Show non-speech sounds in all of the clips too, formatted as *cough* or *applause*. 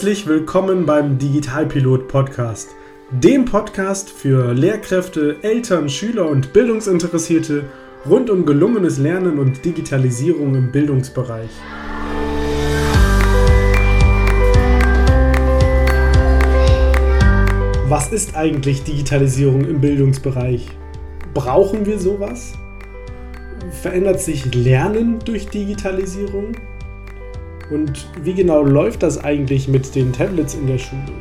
Herzlich willkommen beim Digitalpilot Podcast, dem Podcast für Lehrkräfte, Eltern, Schüler und Bildungsinteressierte rund um gelungenes Lernen und Digitalisierung im Bildungsbereich. Was ist eigentlich Digitalisierung im Bildungsbereich? Brauchen wir sowas? Verändert sich Lernen durch Digitalisierung? Und wie genau läuft das eigentlich mit den Tablets in der Schule?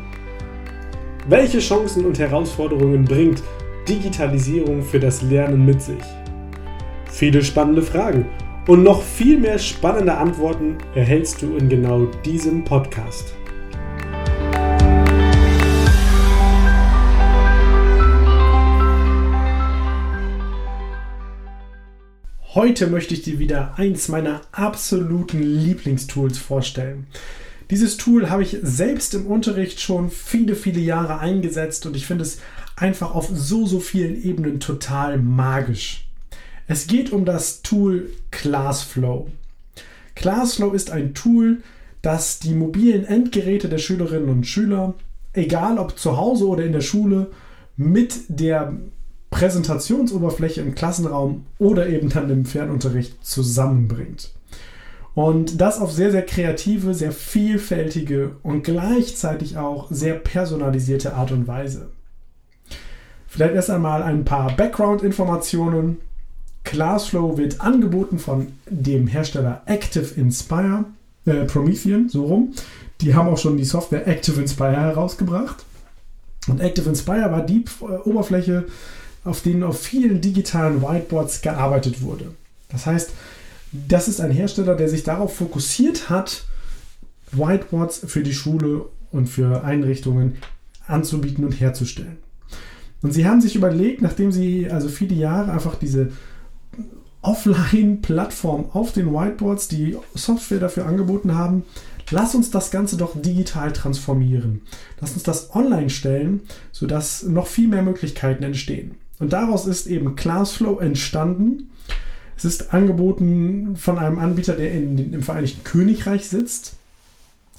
Welche Chancen und Herausforderungen bringt Digitalisierung für das Lernen mit sich? Viele spannende Fragen und noch viel mehr spannende Antworten erhältst du in genau diesem Podcast. Heute möchte ich dir wieder eins meiner absoluten Lieblingstools vorstellen. Dieses Tool habe ich selbst im Unterricht schon viele, viele Jahre eingesetzt und ich finde es einfach auf so, so vielen Ebenen total magisch. Es geht um das Tool ClassFlow. ClassFlow ist ein Tool, das die mobilen Endgeräte der Schülerinnen und Schüler, egal ob zu Hause oder in der Schule, mit der Präsentationsoberfläche im Klassenraum oder eben dann im Fernunterricht zusammenbringt. Und das auf sehr, sehr kreative, sehr vielfältige und gleichzeitig auch sehr personalisierte Art und Weise. Vielleicht erst einmal ein paar Background-Informationen. Classflow wird angeboten von dem Hersteller Active Inspire, äh, Promethean, so rum. Die haben auch schon die Software Active Inspire herausgebracht. Und Active Inspire war die äh, Oberfläche, auf denen auf vielen digitalen Whiteboards gearbeitet wurde. Das heißt, das ist ein Hersteller, der sich darauf fokussiert hat, Whiteboards für die Schule und für Einrichtungen anzubieten und herzustellen. Und sie haben sich überlegt, nachdem sie also viele Jahre einfach diese Offline-Plattform auf den Whiteboards, die Software dafür angeboten haben, lass uns das Ganze doch digital transformieren. Lass uns das online stellen, sodass noch viel mehr Möglichkeiten entstehen. Und daraus ist eben Classflow entstanden. Es ist angeboten von einem Anbieter, der in, im Vereinigten Königreich sitzt.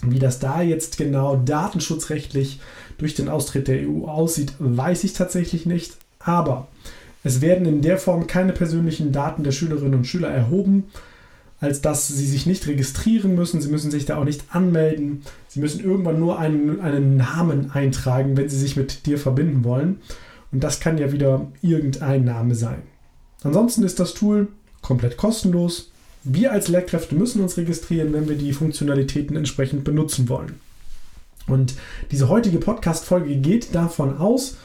Wie das da jetzt genau datenschutzrechtlich durch den Austritt der EU aussieht, weiß ich tatsächlich nicht. Aber es werden in der Form keine persönlichen Daten der Schülerinnen und Schüler erhoben, als dass sie sich nicht registrieren müssen. Sie müssen sich da auch nicht anmelden. Sie müssen irgendwann nur einen, einen Namen eintragen, wenn sie sich mit dir verbinden wollen. Und das kann ja wieder irgendein Name sein. Ansonsten ist das Tool komplett kostenlos. Wir als Lehrkräfte müssen uns registrieren, wenn wir die Funktionalitäten entsprechend benutzen wollen. Und diese heutige Podcast-Folge geht davon aus,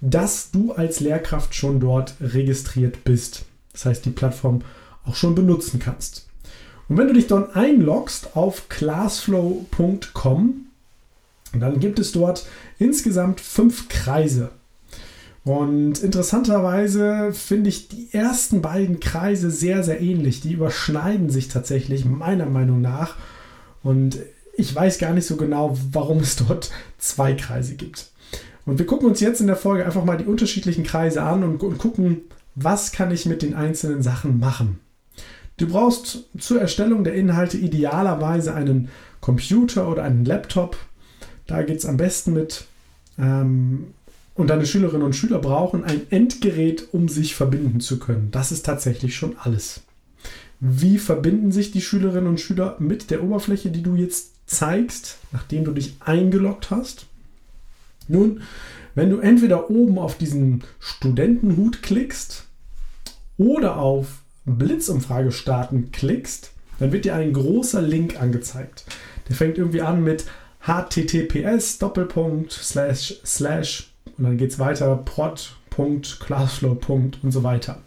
dass du als Lehrkraft schon dort registriert bist. Das heißt, die Plattform auch schon benutzen kannst. Und wenn du dich dort einloggst auf classflow.com, dann gibt es dort insgesamt fünf Kreise. Und interessanterweise finde ich die ersten beiden Kreise sehr, sehr ähnlich. Die überschneiden sich tatsächlich meiner Meinung nach. Und ich weiß gar nicht so genau, warum es dort zwei Kreise gibt. Und wir gucken uns jetzt in der Folge einfach mal die unterschiedlichen Kreise an und, und gucken, was kann ich mit den einzelnen Sachen machen. Du brauchst zur Erstellung der Inhalte idealerweise einen Computer oder einen Laptop. Da geht es am besten mit. Ähm, und deine Schülerinnen und Schüler brauchen ein Endgerät, um sich verbinden zu können. Das ist tatsächlich schon alles. Wie verbinden sich die Schülerinnen und Schüler mit der Oberfläche, die du jetzt zeigst, nachdem du dich eingeloggt hast? Nun, wenn du entweder oben auf diesen Studentenhut klickst oder auf Blitzumfrage starten klickst, dann wird dir ein großer Link angezeigt. Der fängt irgendwie an mit https Doppelpunkt slash slash und dann geht es weiter, prod.classflow. und so weiter.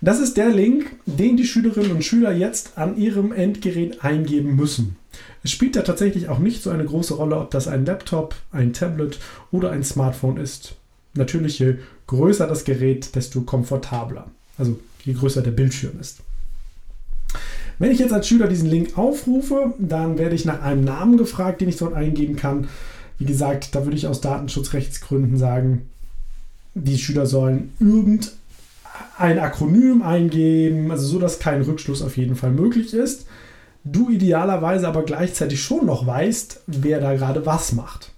Das ist der Link, den die Schülerinnen und Schüler jetzt an ihrem Endgerät eingeben müssen. Es spielt da tatsächlich auch nicht so eine große Rolle, ob das ein Laptop, ein Tablet oder ein Smartphone ist. Natürlich, je größer das Gerät, desto komfortabler. Also je größer der Bildschirm ist. Wenn ich jetzt als Schüler diesen Link aufrufe, dann werde ich nach einem Namen gefragt, den ich dort eingeben kann. Wie gesagt, da würde ich aus Datenschutzrechtsgründen sagen, die Schüler sollen irgendein Akronym eingeben, also so, dass kein Rückschluss auf jeden Fall möglich ist. du idealerweise aber gleichzeitig schon noch weißt, wer da gerade was macht.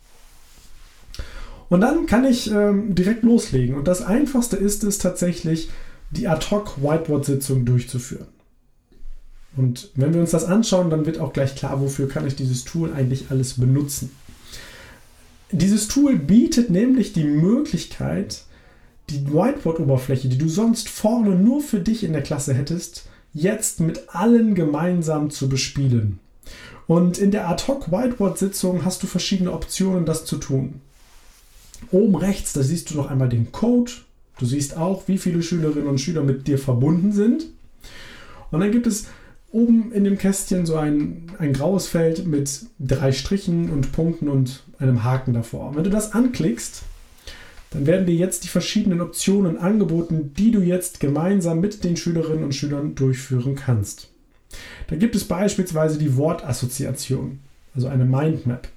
Und dann kann ich ähm, direkt loslegen. Und das Einfachste ist es tatsächlich, die Ad-Hoc-Whiteboard-Sitzung durchzuführen. Und wenn wir uns das anschauen, dann wird auch gleich klar, wofür kann ich dieses Tool eigentlich alles benutzen. Dieses Tool bietet nämlich die Möglichkeit, die Whiteboard-Oberfläche, die du sonst vorne nur für dich in der Klasse hättest, jetzt mit allen gemeinsam zu bespielen. Und in der Ad-Hoc-Whiteboard-Sitzung hast du verschiedene Optionen, das zu tun. Oben rechts, da siehst du noch einmal den Code. Du siehst auch, wie viele Schülerinnen und Schüler mit dir verbunden sind. Und dann gibt es oben in dem Kästchen so ein, ein graues Feld mit drei Strichen und Punkten und einem Haken davor. Und wenn du das anklickst, dann werden dir jetzt die verschiedenen Optionen angeboten, die du jetzt gemeinsam mit den Schülerinnen und Schülern durchführen kannst. Da gibt es beispielsweise die Wortassoziation, also eine Mindmap.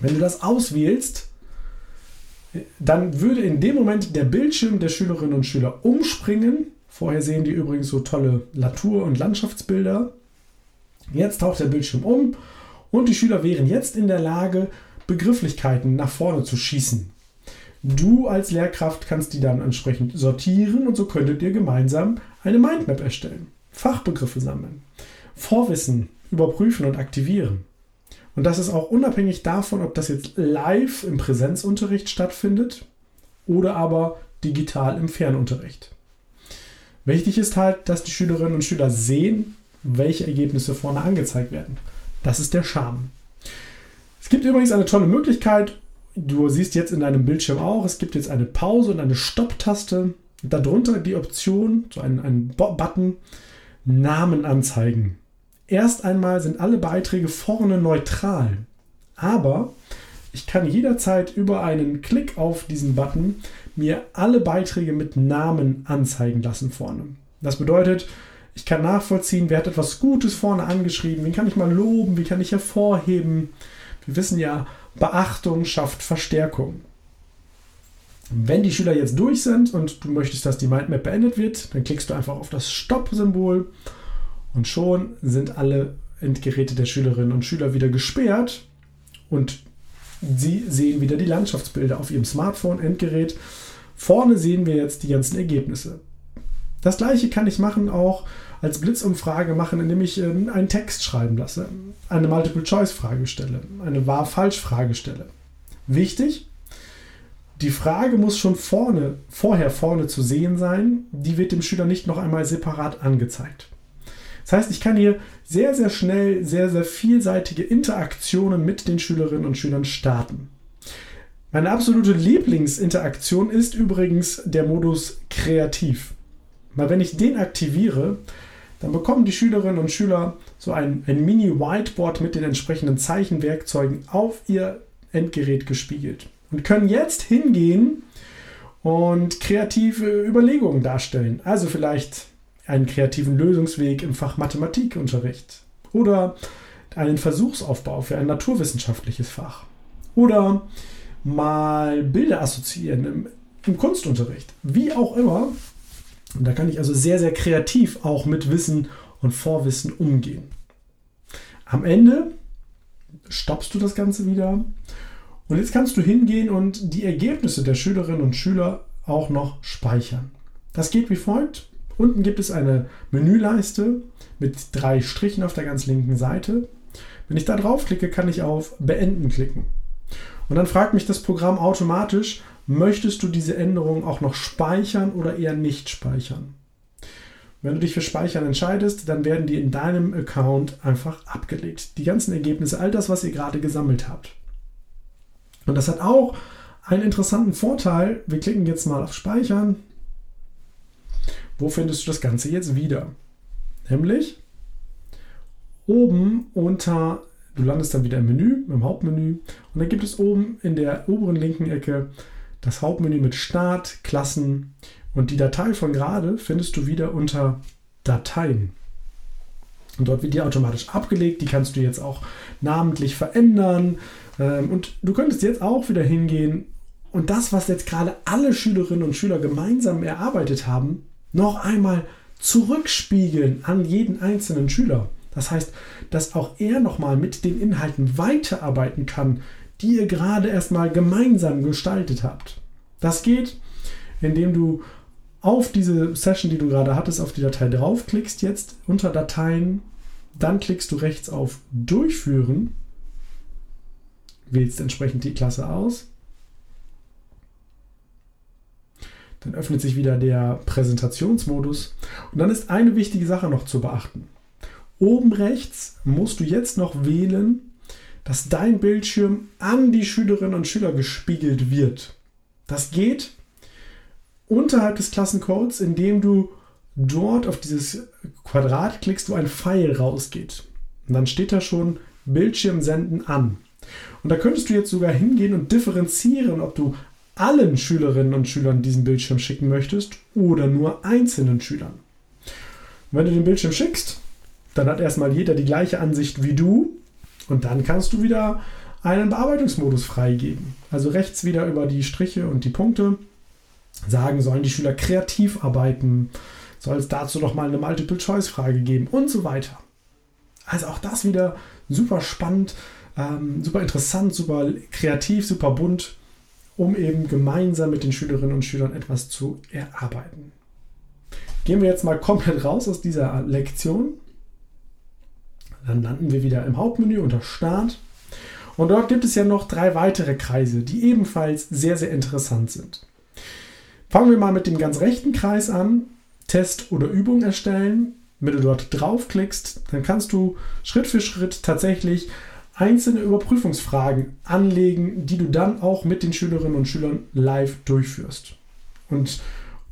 Wenn du das auswählst, dann würde in dem Moment der Bildschirm der Schülerinnen und Schüler umspringen. Vorher sehen die übrigens so tolle Natur- und Landschaftsbilder. Jetzt taucht der Bildschirm um und die Schüler wären jetzt in der Lage, Begrifflichkeiten nach vorne zu schießen. Du als Lehrkraft kannst die dann entsprechend sortieren und so könntet ihr gemeinsam eine Mindmap erstellen, Fachbegriffe sammeln, Vorwissen überprüfen und aktivieren. Und das ist auch unabhängig davon, ob das jetzt live im Präsenzunterricht stattfindet oder aber digital im Fernunterricht. Wichtig ist halt, dass die Schülerinnen und Schüler sehen, welche Ergebnisse vorne angezeigt werden. Das ist der Charme. Es gibt übrigens eine tolle Möglichkeit. Du siehst jetzt in deinem Bildschirm auch, es gibt jetzt eine Pause und eine Stopp-Taste. Darunter die Option, so ein, ein Button, Namen anzeigen. Erst einmal sind alle Beiträge vorne neutral, aber ich kann jederzeit über einen Klick auf diesen Button mir alle Beiträge mit Namen anzeigen lassen vorne. Das bedeutet, ich kann nachvollziehen, wer hat etwas Gutes vorne angeschrieben, wen kann ich mal loben, wie kann ich hervorheben. Wir wissen ja, Beachtung schafft Verstärkung. Wenn die Schüler jetzt durch sind und du möchtest, dass die Mindmap beendet wird, dann klickst du einfach auf das Stopp-Symbol und schon sind alle Endgeräte der Schülerinnen und Schüler wieder gesperrt und sie sehen wieder die Landschaftsbilder auf ihrem Smartphone-Endgerät. Vorne sehen wir jetzt die ganzen Ergebnisse. Das gleiche kann ich machen auch als Blitzumfrage machen, indem ich äh, einen Text schreiben lasse, eine Multiple-Choice-Frage stelle, eine Wahr-Falsch-Frage stelle. Wichtig, die Frage muss schon vorne, vorher vorne zu sehen sein. Die wird dem Schüler nicht noch einmal separat angezeigt. Das heißt, ich kann hier sehr, sehr schnell, sehr, sehr vielseitige Interaktionen mit den Schülerinnen und Schülern starten. Meine absolute Lieblingsinteraktion ist übrigens der Modus kreativ. Weil wenn ich den aktiviere, dann bekommen die Schülerinnen und Schüler so ein, ein Mini-Whiteboard mit den entsprechenden Zeichenwerkzeugen auf ihr Endgerät gespiegelt und können jetzt hingehen und kreative Überlegungen darstellen. Also vielleicht einen kreativen Lösungsweg im Fach Mathematikunterricht oder einen Versuchsaufbau für ein naturwissenschaftliches Fach oder mal Bilder assoziieren im, im Kunstunterricht. Wie auch immer. Und da kann ich also sehr, sehr kreativ auch mit Wissen und Vorwissen umgehen. Am Ende stoppst du das Ganze wieder und jetzt kannst du hingehen und die Ergebnisse der Schülerinnen und Schüler auch noch speichern. Das geht wie folgt. Unten gibt es eine Menüleiste mit drei Strichen auf der ganz linken Seite. Wenn ich da draufklicke, kann ich auf Beenden klicken. Und dann fragt mich das Programm automatisch, möchtest du diese Änderung auch noch speichern oder eher nicht speichern? Wenn du dich für Speichern entscheidest, dann werden die in deinem Account einfach abgelegt. Die ganzen Ergebnisse, all das, was ihr gerade gesammelt habt. Und das hat auch einen interessanten Vorteil. Wir klicken jetzt mal auf Speichern. Wo findest du das Ganze jetzt wieder? Nämlich oben unter, du landest dann wieder im Menü, im Hauptmenü und dann gibt es oben in der oberen linken Ecke das Hauptmenü mit Start, Klassen und die Datei von gerade findest du wieder unter Dateien. Und dort wird die automatisch abgelegt, die kannst du jetzt auch namentlich verändern ähm, und du könntest jetzt auch wieder hingehen und das, was jetzt gerade alle Schülerinnen und Schüler gemeinsam erarbeitet haben, noch einmal zurückspiegeln an jeden einzelnen Schüler. Das heißt, dass auch er nochmal mit den Inhalten weiterarbeiten kann, die ihr gerade erstmal gemeinsam gestaltet habt. Das geht, indem du auf diese Session, die du gerade hattest, auf die Datei draufklickst, jetzt unter Dateien, dann klickst du rechts auf Durchführen, wählst entsprechend die Klasse aus. Dann öffnet sich wieder der Präsentationsmodus und dann ist eine wichtige Sache noch zu beachten. Oben rechts musst du jetzt noch wählen, dass dein Bildschirm an die Schülerinnen und Schüler gespiegelt wird. Das geht unterhalb des Klassencodes, indem du dort auf dieses Quadrat klickst, wo ein Pfeil rausgeht. Und dann steht da schon Bildschirm senden an. Und da könntest du jetzt sogar hingehen und differenzieren, ob du allen Schülerinnen und Schülern diesen Bildschirm schicken möchtest oder nur einzelnen Schülern. Wenn du den Bildschirm schickst, dann hat erstmal jeder die gleiche Ansicht wie du und dann kannst du wieder einen Bearbeitungsmodus freigeben. Also rechts wieder über die Striche und die Punkte sagen, sollen die Schüler kreativ arbeiten, soll es dazu noch mal eine Multiple-Choice-Frage geben und so weiter. Also auch das wieder super spannend, ähm, super interessant, super kreativ, super bunt, um eben gemeinsam mit den Schülerinnen und Schülern etwas zu erarbeiten. Gehen wir jetzt mal komplett raus aus dieser Lektion dann landen wir wieder im Hauptmenü unter Start. Und dort gibt es ja noch drei weitere Kreise, die ebenfalls sehr, sehr interessant sind. Fangen wir mal mit dem ganz rechten Kreis an. Test oder Übung erstellen. Wenn du dort draufklickst, dann kannst du Schritt für Schritt tatsächlich einzelne Überprüfungsfragen anlegen, die du dann auch mit den Schülerinnen und Schülern live durchführst. Und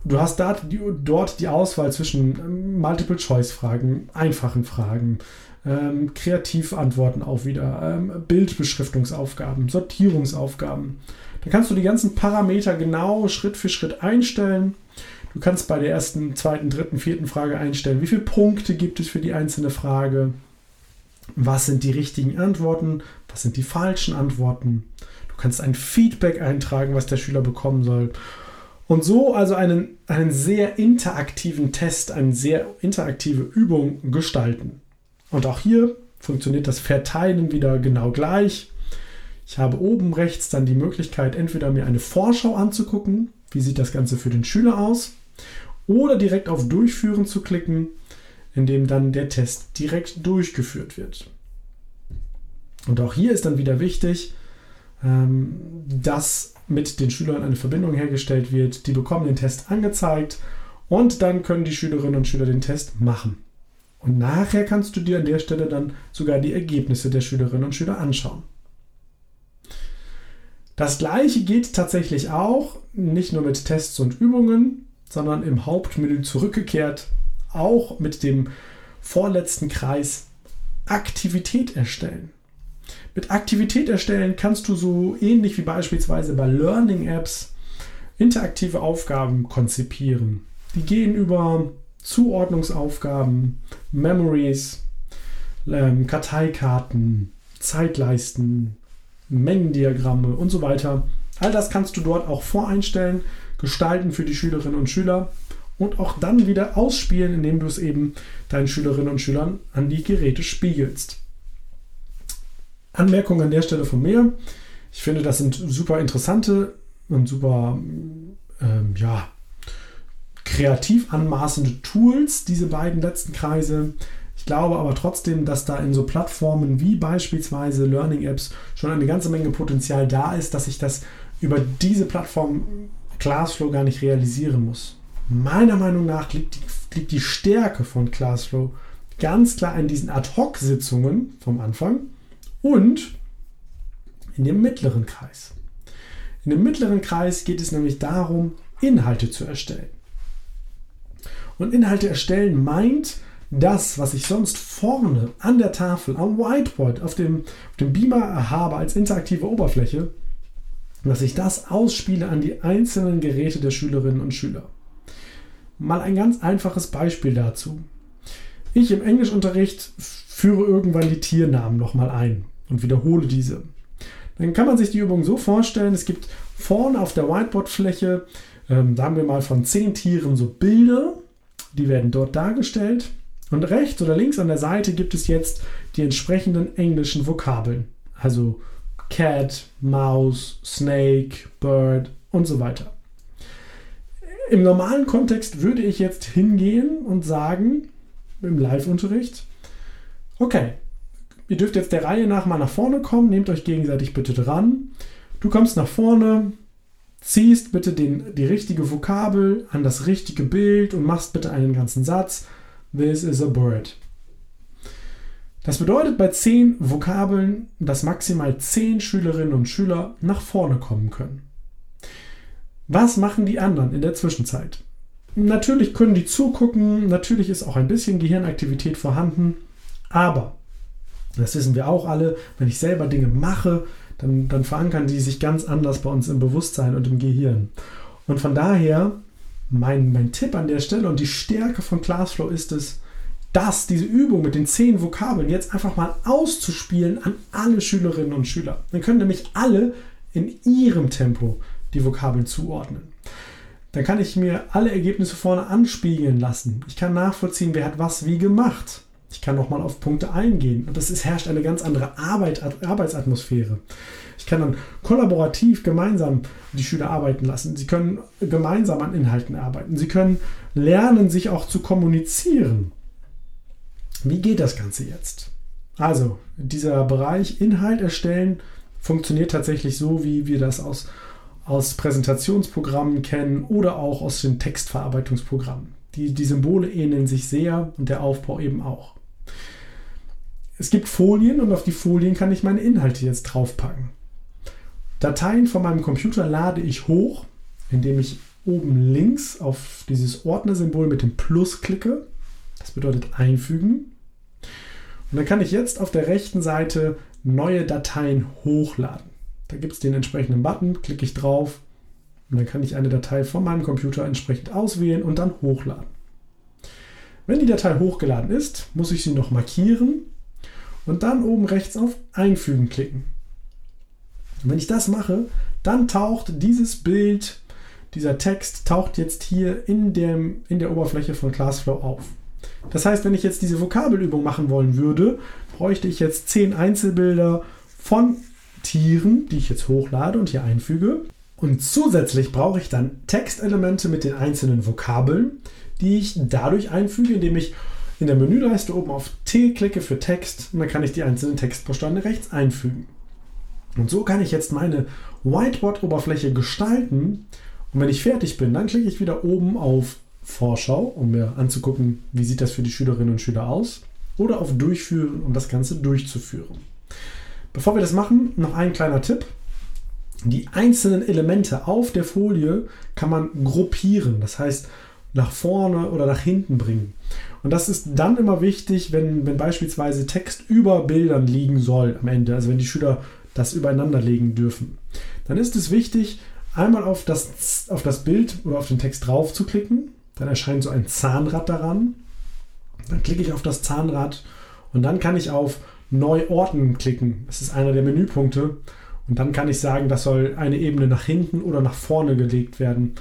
du hast dort die Auswahl zwischen Multiple-Choice-Fragen, einfachen Fragen, ähm, Kreativantworten auch wieder, ähm, Bildbeschriftungsaufgaben, Sortierungsaufgaben. Da kannst du die ganzen Parameter genau Schritt für Schritt einstellen. Du kannst bei der ersten, zweiten, dritten, vierten Frage einstellen, wie viele Punkte gibt es für die einzelne Frage, was sind die richtigen Antworten, was sind die falschen Antworten. Du kannst ein Feedback eintragen, was der Schüler bekommen soll. Und so also einen, einen sehr interaktiven Test, eine sehr interaktive Übung gestalten. Und auch hier funktioniert das Verteilen wieder genau gleich. Ich habe oben rechts dann die Möglichkeit, entweder mir eine Vorschau anzugucken, wie sieht das Ganze für den Schüler aus, oder direkt auf Durchführen zu klicken, indem dann der Test direkt durchgeführt wird. Und auch hier ist dann wieder wichtig, ähm, dass mit den Schülern eine Verbindung hergestellt wird. Die bekommen den Test angezeigt und dann können die Schülerinnen und Schüler den Test machen. Und nachher kannst du dir an der Stelle dann sogar die Ergebnisse der Schülerinnen und Schüler anschauen. Das gleiche geht tatsächlich auch, nicht nur mit Tests und Übungen, sondern im Hauptmenü zurückgekehrt, auch mit dem vorletzten Kreis Aktivität erstellen. Mit Aktivität erstellen kannst du so ähnlich wie beispielsweise bei Learning Apps interaktive Aufgaben konzipieren. Die gehen über Zuordnungsaufgaben, Memories, ähm, Karteikarten, Zeitleisten, Mengendiagramme und so weiter. All das kannst du dort auch voreinstellen, gestalten für die Schülerinnen und Schüler und auch dann wieder ausspielen, indem du es eben deinen Schülerinnen und Schülern an die Geräte spiegelst. Anmerkung an der Stelle von mir. Ich finde, das sind super interessante und super ähm, ja, kreativ anmaßende Tools, diese beiden letzten Kreise. Ich glaube aber trotzdem, dass da in so Plattformen wie beispielsweise Learning Apps schon eine ganze Menge Potenzial da ist, dass ich das über diese Plattform Classflow gar nicht realisieren muss. Meiner Meinung nach liegt die, liegt die Stärke von Classflow ganz klar in diesen Ad-Hoc-Sitzungen vom Anfang und in dem mittleren Kreis. In dem mittleren Kreis geht es nämlich darum, Inhalte zu erstellen. Und Inhalte erstellen meint, das, was ich sonst vorne an der Tafel, am Whiteboard, auf dem, auf dem Beamer habe als interaktive Oberfläche, dass ich das ausspiele an die einzelnen Geräte der Schülerinnen und Schüler. Mal ein ganz einfaches Beispiel dazu. Ich im Englischunterricht führe irgendwann die Tiernamen nochmal ein und wiederhole diese. Dann kann man sich die Übung so vorstellen, es gibt vorne auf der Whiteboard-Fläche, ähm, sagen wir mal von zehn Tieren so Bilder, die werden dort dargestellt Und rechts oder links an der Seite gibt es jetzt die entsprechenden englischen Vokabeln. Also Cat, Mouse, Snake, Bird und so weiter. Im normalen Kontext würde ich jetzt hingehen und sagen, im Live-Unterricht, okay, ihr dürft jetzt der Reihe nach mal nach vorne kommen, nehmt euch gegenseitig bitte dran. Du kommst nach vorne, ziehst bitte den, die richtige Vokabel an das richtige Bild und machst bitte einen ganzen Satz. This is a bird. Das bedeutet bei zehn Vokabeln, dass maximal zehn Schülerinnen und Schüler nach vorne kommen können. Was machen die anderen in der Zwischenzeit? Natürlich können die zugucken, natürlich ist auch ein bisschen Gehirnaktivität vorhanden, aber, das wissen wir auch alle, wenn ich selber Dinge mache, dann, dann verankern die sich ganz anders bei uns im Bewusstsein und im Gehirn. Und von daher, mein, mein Tipp an der Stelle und die Stärke von Classflow ist es, dass diese Übung mit den zehn Vokabeln jetzt einfach mal auszuspielen an alle Schülerinnen und Schüler. Dann können nämlich alle in ihrem Tempo die Vokabeln zuordnen. Dann kann ich mir alle Ergebnisse vorne anspiegeln lassen. Ich kann nachvollziehen, wer hat was wie gemacht. Ich kann nochmal auf Punkte eingehen. Und es herrscht eine ganz andere Arbeit, Arbeitsatmosphäre. Ich kann dann kollaborativ gemeinsam die Schüler arbeiten lassen. Sie können gemeinsam an Inhalten arbeiten. Sie können lernen, sich auch zu kommunizieren. Wie geht das Ganze jetzt? Also, dieser Bereich Inhalt erstellen funktioniert tatsächlich so, wie wir das aus, aus Präsentationsprogrammen kennen oder auch aus den Textverarbeitungsprogrammen. Die, die Symbole ähneln sich sehr und der Aufbau eben auch. Es gibt Folien und auf die Folien kann ich meine Inhalte jetzt draufpacken. Dateien von meinem Computer lade ich hoch, indem ich oben links auf dieses Ordnersymbol mit dem Plus klicke. Das bedeutet einfügen. Und dann kann ich jetzt auf der rechten Seite neue Dateien hochladen. Da gibt es den entsprechenden Button, klicke ich drauf und dann kann ich eine Datei von meinem Computer entsprechend auswählen und dann hochladen. Wenn die Datei hochgeladen ist, muss ich sie noch markieren und dann oben rechts auf Einfügen klicken. Und wenn ich das mache, dann taucht dieses Bild, dieser Text taucht jetzt hier in, dem, in der Oberfläche von Classflow auf. Das heißt, wenn ich jetzt diese Vokabelübung machen wollen würde, bräuchte ich jetzt zehn Einzelbilder von Tieren, die ich jetzt hochlade und hier einfüge. Und zusätzlich brauche ich dann Textelemente mit den einzelnen Vokabeln, die ich dadurch einfüge, indem ich in der Menüleiste oben auf T klicke für Text und dann kann ich die einzelnen Textbausteine rechts einfügen. Und so kann ich jetzt meine Whiteboard-Oberfläche gestalten. Und wenn ich fertig bin, dann klicke ich wieder oben auf Vorschau, um mir anzugucken, wie sieht das für die Schülerinnen und Schüler aus. Oder auf Durchführen, um das Ganze durchzuführen. Bevor wir das machen, noch ein kleiner Tipp. Die einzelnen Elemente auf der Folie kann man gruppieren. Das heißt, nach vorne oder nach hinten bringen. Und das ist dann immer wichtig, wenn, wenn beispielsweise Text über Bildern liegen soll am Ende, also wenn die Schüler das übereinander legen dürfen. Dann ist es wichtig, einmal auf das, auf das Bild oder auf den Text drauf zu klicken. Dann erscheint so ein Zahnrad daran. Dann klicke ich auf das Zahnrad und dann kann ich auf Neu ordnen klicken. Das ist einer der Menüpunkte. Und dann kann ich sagen, das soll eine Ebene nach hinten oder nach vorne gelegt werden.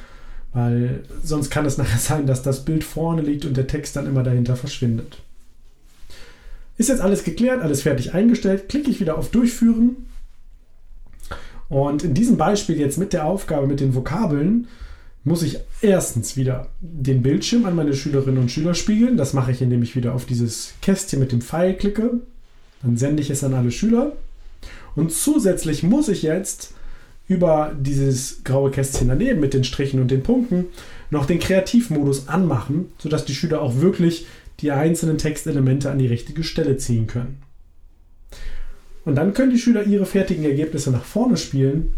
Weil sonst kann es *laughs* nachher sein, dass das Bild vorne liegt und der Text dann immer dahinter verschwindet. Ist jetzt alles geklärt, alles fertig eingestellt, klicke ich wieder auf Durchführen. Und in diesem Beispiel jetzt mit der Aufgabe mit den Vokabeln muss ich erstens wieder den Bildschirm an meine Schülerinnen und Schüler spiegeln. Das mache ich, indem ich wieder auf dieses Kästchen mit dem Pfeil klicke. Dann sende ich es an alle Schüler. Und zusätzlich muss ich jetzt über dieses graue Kästchen daneben mit den Strichen und den Punkten noch den Kreativmodus anmachen, sodass die Schüler auch wirklich die einzelnen Textelemente an die richtige Stelle ziehen können. Und dann können die Schüler ihre fertigen Ergebnisse nach vorne spielen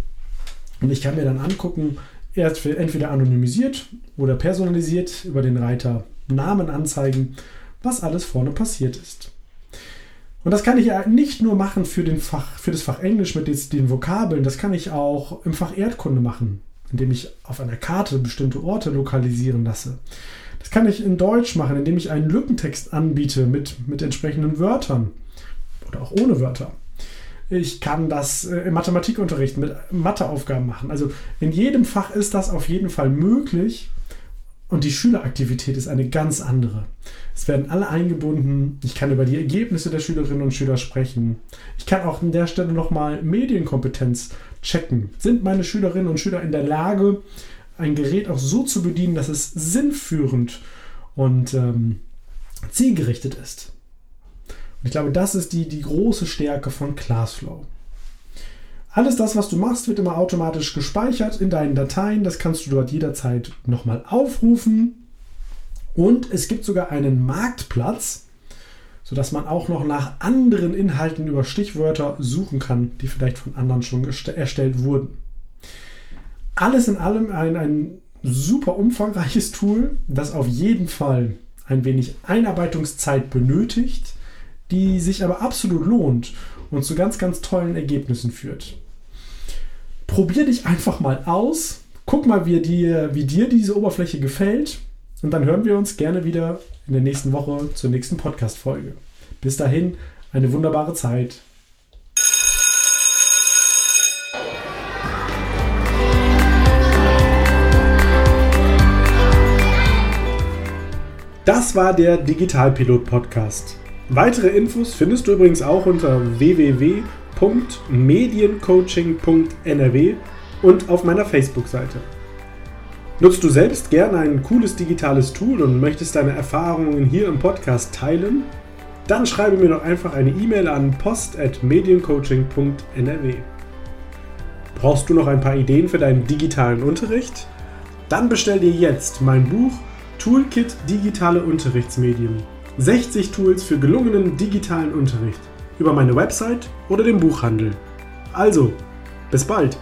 und ich kann mir dann angucken, entweder anonymisiert oder personalisiert über den Reiter Namen anzeigen, was alles vorne passiert ist. Und das kann ich ja nicht nur machen für, den Fach, für das Fach Englisch mit den Vokabeln, das kann ich auch im Fach Erdkunde machen, indem ich auf einer Karte bestimmte Orte lokalisieren lasse. Das kann ich in Deutsch machen, indem ich einen Lückentext anbiete mit, mit entsprechenden Wörtern oder auch ohne Wörter. Ich kann das äh, im Mathematikunterricht mit Matheaufgaben machen. Also in jedem Fach ist das auf jeden Fall möglich. Und die Schüleraktivität ist eine ganz andere. Es werden alle eingebunden. Ich kann über die Ergebnisse der Schülerinnen und Schüler sprechen. Ich kann auch an der Stelle nochmal Medienkompetenz checken. Sind meine Schülerinnen und Schüler in der Lage, ein Gerät auch so zu bedienen, dass es sinnführend und ähm, zielgerichtet ist? Und ich glaube, das ist die, die große Stärke von Classflow. Alles das, was du machst, wird immer automatisch gespeichert in deinen Dateien. Das kannst du dort jederzeit nochmal aufrufen. Und es gibt sogar einen Marktplatz, sodass man auch noch nach anderen Inhalten über Stichwörter suchen kann, die vielleicht von anderen schon erstellt wurden. Alles in allem ein, ein super umfangreiches Tool, das auf jeden Fall ein wenig Einarbeitungszeit benötigt, die sich aber absolut lohnt und zu ganz, ganz tollen Ergebnissen führt probier dich einfach mal aus. Guck mal, wie dir, wie dir diese Oberfläche gefällt. Und dann hören wir uns gerne wieder in der nächsten Woche zur nächsten Podcast-Folge. Bis dahin, eine wunderbare Zeit. Das war der Digitalpilot Podcast. Weitere Infos findest du übrigens auch unter www www.mediencoaching.nrw und auf meiner Facebook-Seite. Nutzt du selbst gerne ein cooles digitales Tool und möchtest deine Erfahrungen hier im Podcast teilen? Dann schreibe mir doch einfach eine E-Mail an post.mediencoaching.nrw. Brauchst du noch ein paar Ideen für deinen digitalen Unterricht? Dann bestell dir jetzt mein Buch Toolkit Digitale Unterrichtsmedien. 60 Tools für gelungenen digitalen Unterricht über meine Website oder den Buchhandel. Also, bis bald!